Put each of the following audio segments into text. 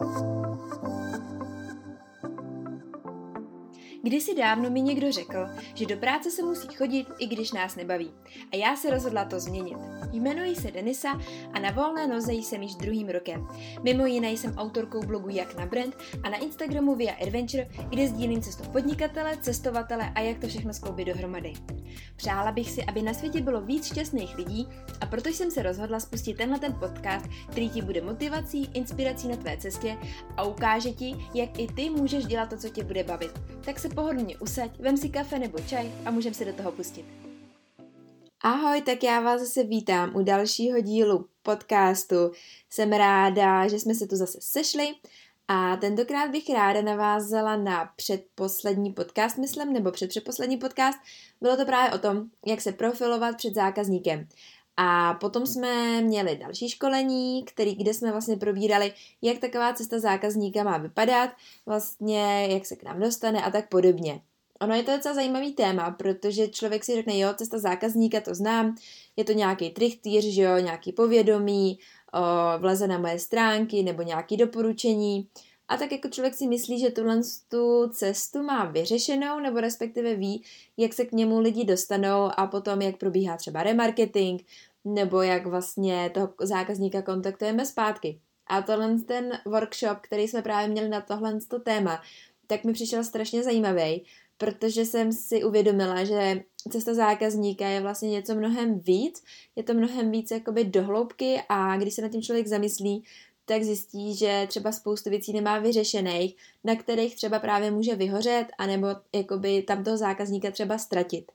Música Kdysi dávno mi někdo řekl, že do práce se musí chodit, i když nás nebaví. A já se rozhodla to změnit. Jmenuji se Denisa a na volné noze jsem již druhým rokem. Mimo jiné jsem autorkou blogu Jak na brand a na Instagramu Via Adventure, kde sdílím cestu podnikatele, cestovatele a jak to všechno skloubit dohromady. Přála bych si, aby na světě bylo víc šťastných lidí a proto jsem se rozhodla spustit tenhle ten podcast, který ti bude motivací, inspirací na tvé cestě a ukáže ti, jak i ty můžeš dělat to, co tě bude bavit. Tak se pohodlně usaď, vem si kafe nebo čaj a můžeme se do toho pustit. Ahoj, tak já vás zase vítám u dalšího dílu podcastu. Jsem ráda, že jsme se tu zase sešli a tentokrát bych ráda navázala na předposlední podcast, myslím, nebo předpředposlední podcast. Bylo to právě o tom, jak se profilovat před zákazníkem. A potom jsme měli další školení, který, kde jsme vlastně probírali, jak taková cesta zákazníka má vypadat, vlastně jak se k nám dostane a tak podobně. Ono je to docela zajímavý téma, protože člověk si řekne, jo, cesta zákazníka, to znám, je to nějaký trichtýř, že jo, nějaký povědomí, o, vleze na moje stránky nebo nějaký doporučení. A tak jako člověk si myslí, že tuhle tu cestu má vyřešenou, nebo respektive ví, jak se k němu lidi dostanou a potom jak probíhá třeba remarketing, nebo jak vlastně toho zákazníka kontaktujeme zpátky. A tohle ten workshop, který jsme právě měli na tohle téma, tak mi přišel strašně zajímavý, protože jsem si uvědomila, že cesta zákazníka je vlastně něco mnohem víc, je to mnohem víc jakoby dohloubky a když se na tím člověk zamyslí, tak zjistí, že třeba spoustu věcí nemá vyřešených, na kterých třeba právě může vyhořet, anebo jakoby tam toho zákazníka třeba ztratit.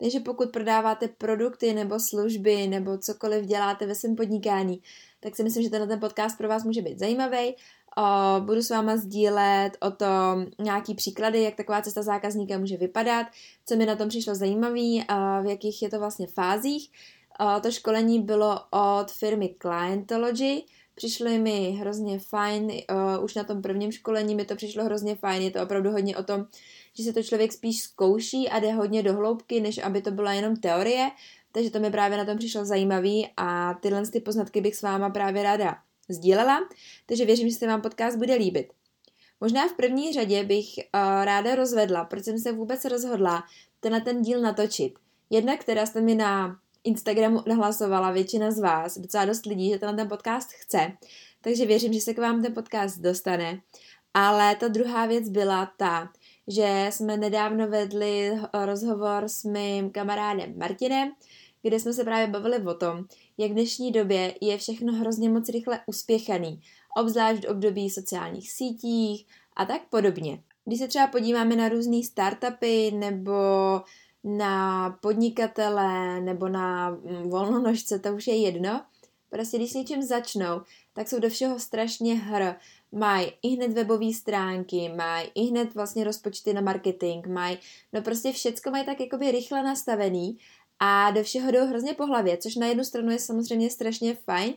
Takže pokud prodáváte produkty nebo služby nebo cokoliv děláte ve svém podnikání, tak si myslím, že tenhle ten podcast pro vás může být zajímavý. O, budu s váma sdílet o tom nějaký příklady, jak taková cesta zákazníka může vypadat, co mi na tom přišlo zajímavé, v jakých je to vlastně fázích. O, to školení bylo od firmy Clientology, Přišly mi hrozně fajn, uh, už na tom prvním školení mi to přišlo hrozně fajn, je to opravdu hodně o tom, že se to člověk spíš zkouší a jde hodně do hloubky, než aby to byla jenom teorie, takže to mi právě na tom přišlo zajímavý a tyhle ty poznatky bych s váma právě ráda sdílela, takže věřím, že se vám podcast bude líbit. Možná v první řadě bych uh, ráda rozvedla, proč jsem se vůbec rozhodla tenhle ten díl natočit. Jedna, která jste mi na Instagramu nahlasovala většina z vás, docela dost lidí, že tenhle ten podcast chce, takže věřím, že se k vám ten podcast dostane. Ale ta druhá věc byla ta, že jsme nedávno vedli rozhovor s mým kamarádem Martinem, kde jsme se právě bavili o tom, jak v dnešní době je všechno hrozně moc rychle uspěchaný, obzvlášť v období sociálních sítích a tak podobně. Když se třeba podíváme na různé startupy nebo na podnikatele nebo na mm, volnonožce, to už je jedno. Prostě když s něčím začnou, tak jsou do všeho strašně hr. Mají i hned webové stránky, mají i hned vlastně rozpočty na marketing, mají, no prostě všecko mají tak jakoby rychle nastavený a do všeho jdou hrozně po hlavě, což na jednu stranu je samozřejmě strašně fajn,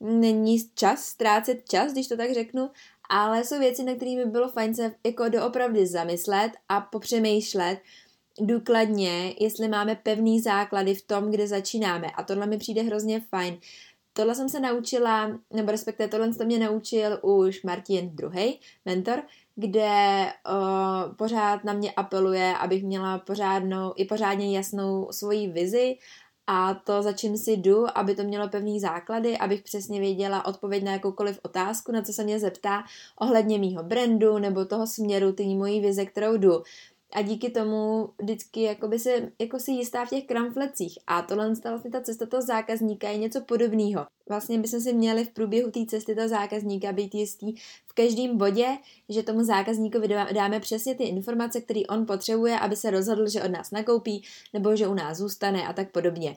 není čas, ztrácet čas, když to tak řeknu, ale jsou věci, na kterými bylo fajn se jako doopravdy zamyslet a popřemýšlet, důkladně, jestli máme pevný základy v tom, kde začínáme. A tohle mi přijde hrozně fajn. Tohle jsem se naučila, nebo respektive tohle to mě naučil už Martin druhý mentor, kde uh, pořád na mě apeluje, abych měla pořádnou, i pořádně jasnou svoji vizi a to, za čím si jdu, aby to mělo pevný základy, abych přesně věděla odpověď na jakoukoliv otázku, na co se mě zeptá ohledně mýho brandu nebo toho směru, ty mojí vize, kterou jdu a díky tomu vždycky jakoby se, jako si jistá v těch kramflecích. A tohle vlastně ta cesta toho zákazníka je něco podobného. Vlastně bychom si měli v průběhu té cesty toho zákazníka být jistý v každém bodě, že tomu zákazníkovi dáme přesně ty informace, které on potřebuje, aby se rozhodl, že od nás nakoupí nebo že u nás zůstane a tak podobně.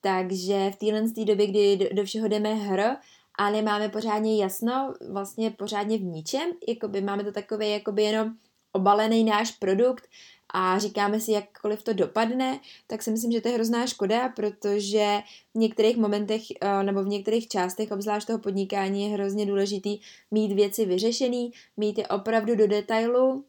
Takže v téhle době, kdy do všeho jdeme hr, a nemáme pořádně jasno, vlastně pořádně v ničem, jakoby máme to takové jakoby jenom obalený náš produkt a říkáme si, jakkoliv to dopadne, tak si myslím, že to je hrozná škoda, protože v některých momentech eh, nebo v některých částech, obzvlášť toho podnikání, je hrozně důležitý mít věci vyřešený, mít je opravdu do detailu,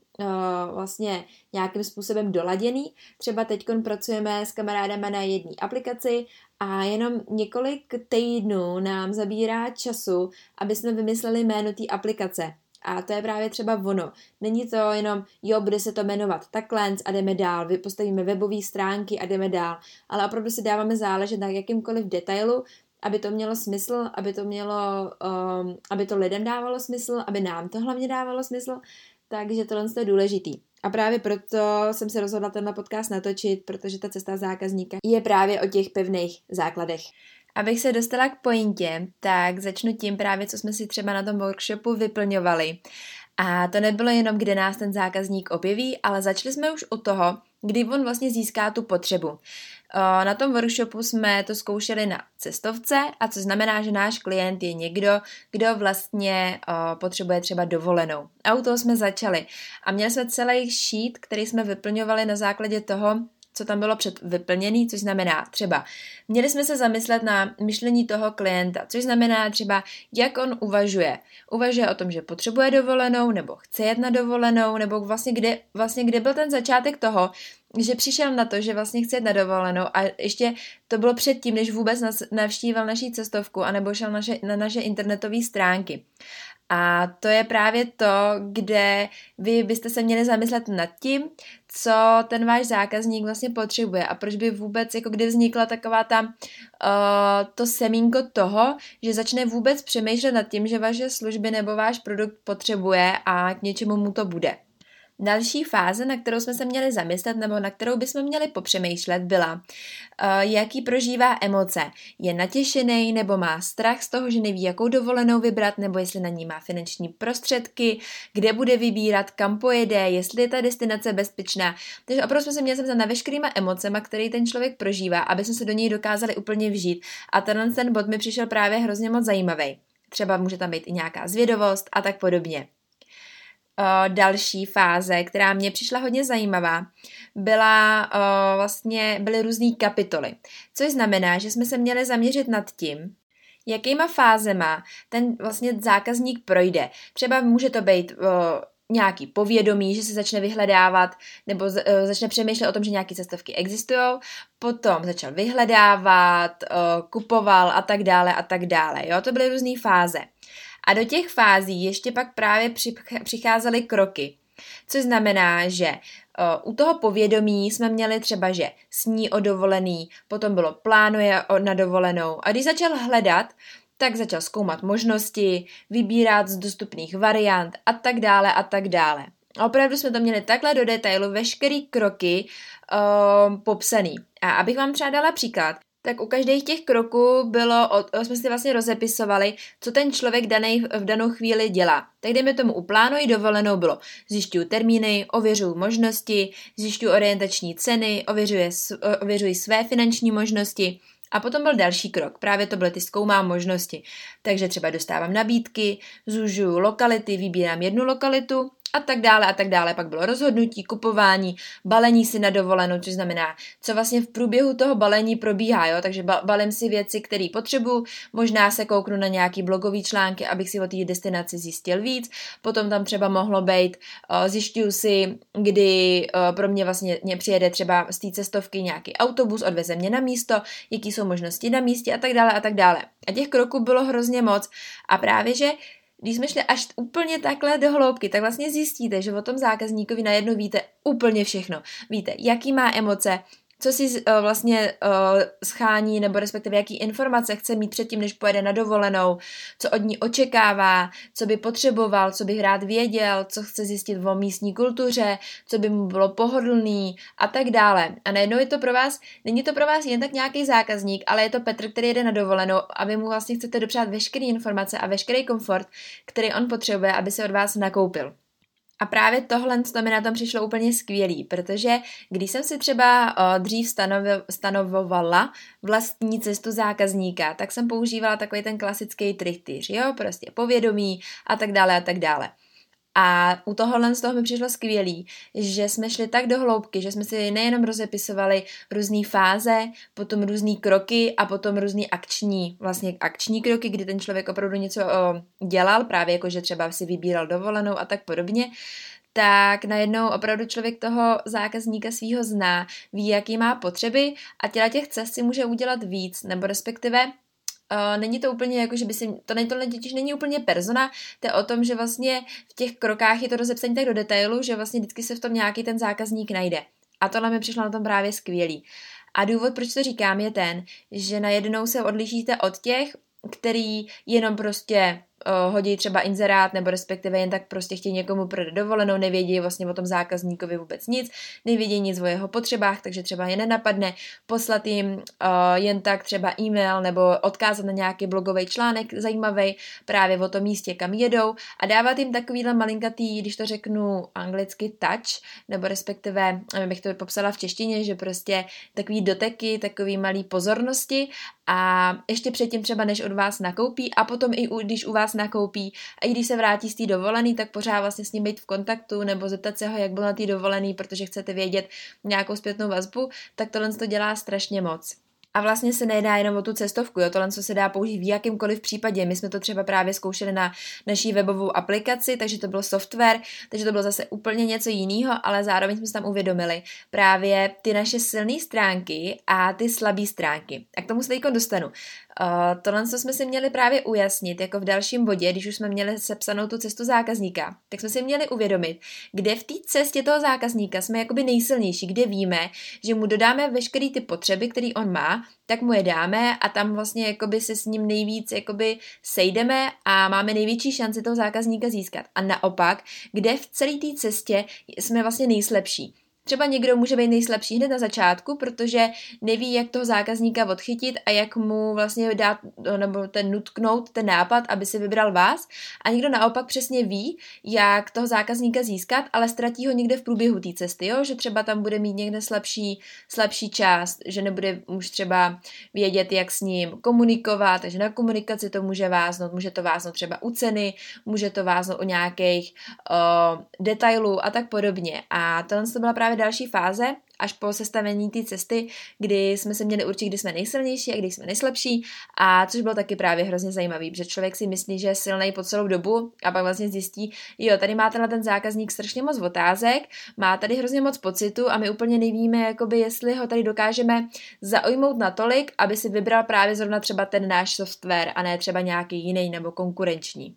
vlastně nějakým způsobem doladěný. Třeba teď pracujeme s kamarádama na jedné aplikaci a jenom několik týdnů nám zabírá času, aby jsme vymysleli jméno té aplikace. A to je právě třeba ono. Není to jenom, jo, bude se to jmenovat takhle a jdeme dál, postavíme webové stránky a jdeme dál, ale opravdu si dáváme záležet na jakýmkoliv detailu, aby to mělo smysl, aby to mělo, um, aby to lidem dávalo smysl, aby nám to hlavně dávalo smysl, takže tohle je důležitý. A právě proto jsem se rozhodla tenhle podcast natočit, protože ta cesta zákazníka je právě o těch pevných základech. Abych se dostala k pointě, tak začnu tím právě, co jsme si třeba na tom workshopu vyplňovali. A to nebylo jenom, kde nás ten zákazník objeví, ale začali jsme už u toho, kdy on vlastně získá tu potřebu. Na tom workshopu jsme to zkoušeli na cestovce, a co znamená, že náš klient je někdo, kdo vlastně potřebuje třeba dovolenou. A u toho jsme začali. A měli jsme celý sheet, který jsme vyplňovali na základě toho, co tam bylo před vyplněný, což znamená třeba, měli jsme se zamyslet na myšlení toho klienta, což znamená třeba, jak on uvažuje. Uvažuje o tom, že potřebuje dovolenou, nebo chce jet na dovolenou, nebo vlastně kde, vlastně kde byl ten začátek toho, že přišel na to, že vlastně chce jít na dovolenou a ještě to bylo předtím, než vůbec navštívil naší cestovku a nebo šel naše, na naše internetové stránky. A to je právě to, kde vy byste se měli zamyslet nad tím, co ten váš zákazník vlastně potřebuje a proč by vůbec, jako kdy vznikla taková ta, uh, to semínko toho, že začne vůbec přemýšlet nad tím, že vaše služby nebo váš produkt potřebuje a k něčemu mu to bude. Další fáze, na kterou jsme se měli zamyslet nebo na kterou bychom měli popřemýšlet, byla, uh, jaký prožívá emoce. Je natěšený nebo má strach z toho, že neví, jakou dovolenou vybrat, nebo jestli na ní má finanční prostředky, kde bude vybírat, kam pojede, jestli je ta destinace bezpečná. Takže opravdu jsme se měli zamyslet na veškerýma emocema, který ten člověk prožívá, aby jsme se do něj dokázali úplně vžít. A tenhle ten bod mi přišel právě hrozně moc zajímavý. Třeba může tam být i nějaká zvědovost a tak podobně další fáze, která mě přišla hodně zajímavá, byla vlastně, byly různé kapitoly. Což znamená, že jsme se měli zaměřit nad tím, jakýma fázema ten vlastně zákazník projde. Třeba může to být nějaký povědomí, že se začne vyhledávat nebo začne přemýšlet o tom, že nějaké cestovky existují, potom začal vyhledávat, kupoval a tak dále a tak dále. Jo, to byly různé fáze. A do těch fází ještě pak právě přicházely kroky. Což znamená, že u toho povědomí jsme měli třeba, že sní o dovolený, potom bylo plánuje na dovolenou a když začal hledat, tak začal zkoumat možnosti, vybírat z dostupných variant a tak dále a tak dále. A opravdu jsme to měli takhle do detailu, veškerý kroky uh, popsaný. A abych vám třeba dala příklad, tak u každých těch kroků bylo, jsme si vlastně rozepisovali, co ten člověk danej, v danou chvíli dělá. Tak dejme tomu u plánuji dovolenou bylo zjišťuju termíny, ověřuju možnosti, zjišťuju orientační ceny, ověřuji, ověřuji své finanční možnosti, a potom byl další krok, právě to byly ty zkoumám možnosti. Takže třeba dostávám nabídky, zužuju lokality, vybírám jednu lokalitu a tak dále a tak dále. Pak bylo rozhodnutí, kupování, balení si na dovolenou, což znamená, co vlastně v průběhu toho balení probíhá, jo? takže balím si věci, které potřebuju, možná se kouknu na nějaký blogový články, abych si o té destinaci zjistil víc, potom tam třeba mohlo být, zjišťuju si, kdy pro mě vlastně mě přijede třeba z té cestovky nějaký autobus, odveze mě na místo, jaký jsou možnosti na místě a tak dále a tak dále. A těch kroků bylo hrozně moc a právě, že když jsme šli až úplně takhle do hloubky, tak vlastně zjistíte, že o tom zákazníkovi najednou víte úplně všechno. Víte, jaký má emoce, co si uh, vlastně uh, schání, nebo respektive jaký informace chce mít předtím, než pojede na dovolenou, co od ní očekává, co by potřeboval, co by rád věděl, co chce zjistit o místní kultuře, co by mu bylo pohodlný a tak dále. A najednou je to pro vás, není to pro vás jen tak nějaký zákazník, ale je to Petr, který jede na dovolenou a vy mu vlastně chcete dopřát veškeré informace a veškerý komfort, který on potřebuje, aby se od vás nakoupil. A právě tohle to mi na tom přišlo úplně skvělý, protože když jsem si třeba dřív stanovovala vlastní cestu zákazníka, tak jsem používala takový ten klasický trichtýř, jo, prostě povědomí a tak dále a tak dále. A u tohohle z toho mi přišlo skvělý, že jsme šli tak do hloubky, že jsme si nejenom rozepisovali různé fáze, potom různé kroky a potom různé akční, vlastně akční kroky, kdy ten člověk opravdu něco dělal, právě jako že třeba si vybíral dovolenou a tak podobně, tak najednou opravdu člověk toho zákazníka svýho zná, ví, jaký má potřeby a těla těch cest si může udělat víc, nebo respektive Uh, není to úplně jako, že by si, to, není, to totiž není úplně persona, to je o tom, že vlastně v těch krokách je to rozepsané tak do detailu, že vlastně vždycky se v tom nějaký ten zákazník najde. A tohle mi přišlo na tom právě skvělý. A důvod, proč to říkám, je ten, že najednou se odlišíte od těch, který jenom prostě hodí třeba inzerát nebo respektive jen tak prostě chtějí někomu prodat dovolenou, nevědí vlastně o tom zákazníkovi vůbec nic, nevědí nic o jeho potřebách, takže třeba je nenapadne poslat jim uh, jen tak třeba e-mail nebo odkázat na nějaký blogový článek zajímavý právě o tom místě, kam jedou a dávat jim takovýhle malinkatý, když to řeknu anglicky touch, nebo respektive, bych to popsala v češtině, že prostě takový doteky, takový malý pozornosti a ještě předtím třeba než od vás nakoupí a potom i u, když u vás nakoupí a i když se vrátí z té dovolený, tak pořád vlastně s ním být v kontaktu nebo zeptat se ho, jak byl na té dovolený, protože chcete vědět nějakou zpětnou vazbu, tak tohle to dělá strašně moc. A vlastně se nedá jenom o tu cestovku, jo, tohle, co se dá použít v jakýmkoliv případě. My jsme to třeba právě zkoušeli na naší webovou aplikaci, takže to byl software, takže to bylo zase úplně něco jiného, ale zároveň jsme se tam uvědomili právě ty naše silné stránky a ty slabé stránky. A k tomu se teď dostanu. Tohle co jsme si měli právě ujasnit, jako v dalším bodě, když už jsme měli sepsanou tu cestu zákazníka, tak jsme si měli uvědomit, kde v té cestě toho zákazníka jsme jakoby nejsilnější, kde víme, že mu dodáme veškeré ty potřeby, které on má, tak mu je dáme a tam vlastně jakoby se s ním nejvíc jakoby sejdeme a máme největší šanci toho zákazníka získat. A naopak, kde v celé té cestě jsme vlastně nejslabší. Třeba někdo může být nejslabší hned na začátku, protože neví, jak toho zákazníka odchytit a jak mu vlastně dát, nebo ten nutknout ten nápad, aby si vybral vás. A někdo naopak přesně ví, jak toho zákazníka získat, ale ztratí ho někde v průběhu té cesty, jo? že třeba tam bude mít někde slabší, slabší část, že nebude už třeba vědět, jak s ním komunikovat, takže na komunikaci to může váznout, může to váznout třeba u ceny, může to váznout o nějakých uh, detailů a tak podobně. A tohle to byla právě další fáze, až po sestavení té cesty, kdy jsme se měli určit, kdy jsme nejsilnější a kdy jsme nejslabší, a což bylo taky právě hrozně zajímavý, protože člověk si myslí, že je silný po celou dobu a pak vlastně zjistí, jo, tady má tenhle ten zákazník strašně moc otázek, má tady hrozně moc pocitu a my úplně nevíme, jakoby, jestli ho tady dokážeme zaujmout natolik, aby si vybral právě zrovna třeba ten náš software a ne třeba nějaký jiný nebo konkurenční.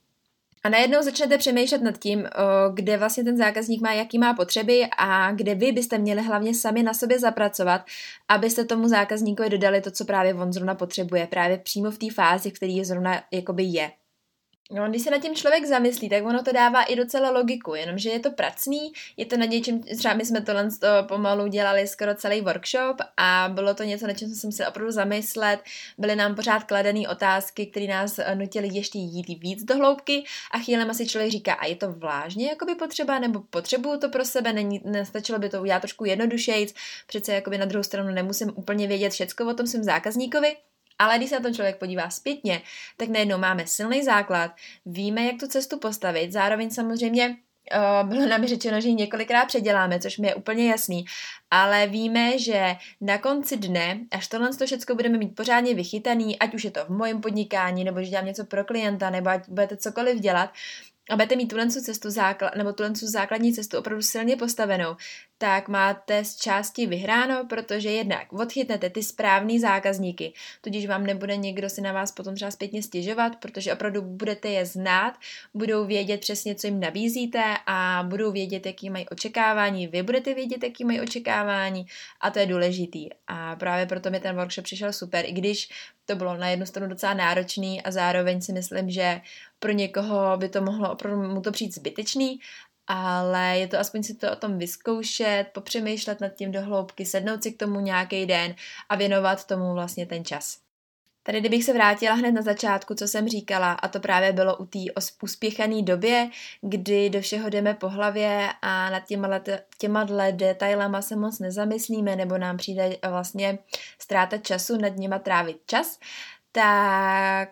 A najednou začnete přemýšlet nad tím, kde vlastně ten zákazník má, jaký má potřeby a kde vy byste měli hlavně sami na sobě zapracovat, abyste tomu zákazníkovi dodali to, co právě on zrovna potřebuje, právě přímo v té fázi, v které zrovna jakoby je. No, když se nad tím člověk zamyslí, tak ono to dává i docela logiku, jenomže je to pracný, je to na něčem, třeba my jsme tohle pomalu dělali skoro celý workshop a bylo to něco, na čem jsem se opravdu zamyslet, byly nám pořád kladené otázky, které nás nutily ještě jít víc do hloubky a chvílema si člověk říká, a je to vážně jakoby potřeba, nebo potřebuju to pro sebe, není, nestačilo by to udělat trošku jednodušejc, přece jakoby na druhou stranu nemusím úplně vědět všecko o tom svém zákazníkovi, ale když se na to člověk podívá zpětně, tak najednou máme silný základ, víme, jak tu cestu postavit, zároveň samozřejmě Uh, bylo nám řečeno, že ji několikrát předěláme, což mi je úplně jasný, ale víme, že na konci dne, až tohle to všechno budeme mít pořádně vychytaný, ať už je to v mojem podnikání, nebo že dělám něco pro klienta, nebo ať budete cokoliv dělat, a budete mít tuhle cestu základ, nebo tuhle základní cestu opravdu silně postavenou, tak máte z části vyhráno, protože jednak odchytnete ty správný zákazníky, tudíž vám nebude někdo si na vás potom třeba zpětně stěžovat, protože opravdu budete je znát, budou vědět přesně, co jim nabízíte a budou vědět, jaký mají očekávání, vy budete vědět, jaký mají očekávání a to je důležitý. A právě proto mi ten workshop přišel super, i když to bylo na jednu stranu docela náročný a zároveň si myslím, že pro někoho by to mohlo opravdu mu to přijít zbytečný, ale je to aspoň si to o tom vyzkoušet, popřemýšlet nad tím dohloubky, sednout si k tomu nějaký den a věnovat tomu vlastně ten čas. Tady kdybych se vrátila hned na začátku, co jsem říkala, a to právě bylo u té uspěchané době, kdy do všeho jdeme po hlavě a nad těma, těma detailama se moc nezamyslíme, nebo nám přijde vlastně ztráta času nad nima trávit čas, tak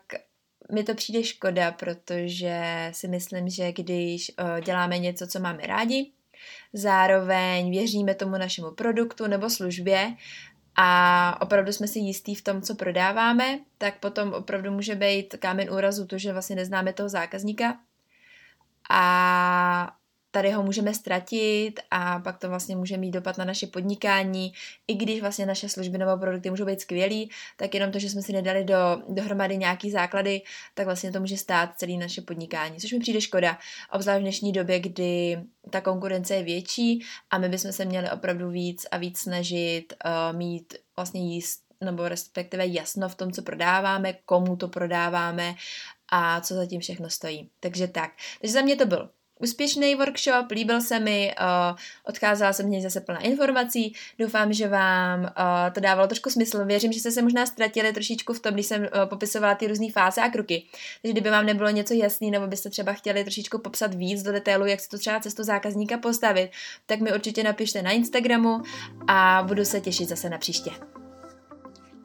mi to přijde škoda, protože si myslím, že když uh, děláme něco, co máme rádi, zároveň věříme tomu našemu produktu nebo službě a opravdu jsme si jistí v tom, co prodáváme, tak potom opravdu může být kámen úrazu to, že vlastně neznáme toho zákazníka. A tady ho můžeme ztratit a pak to vlastně může mít dopad na naše podnikání. I když vlastně naše služby nebo produkty můžou být skvělý, tak jenom to, že jsme si nedali do, dohromady nějaký základy, tak vlastně to může stát celý naše podnikání, což mi přijde škoda, obzvlášť v dnešní době, kdy ta konkurence je větší a my bychom se měli opravdu víc a víc snažit uh, mít vlastně jíst nebo respektive jasno v tom, co prodáváme, komu to prodáváme a co zatím všechno stojí. Takže tak. Takže za mě to byl úspěšný workshop, líbil se mi, uh, odcházela jsem něj zase plná informací, doufám, že vám uh, to dávalo trošku smysl, věřím, že jste se možná ztratili trošičku v tom, když jsem uh, popisovala ty různé fáze a kroky, takže kdyby vám nebylo něco jasný, nebo byste třeba chtěli trošičku popsat víc do detailu, jak si to třeba cestu zákazníka postavit, tak mi určitě napište na Instagramu a budu se těšit zase na příště.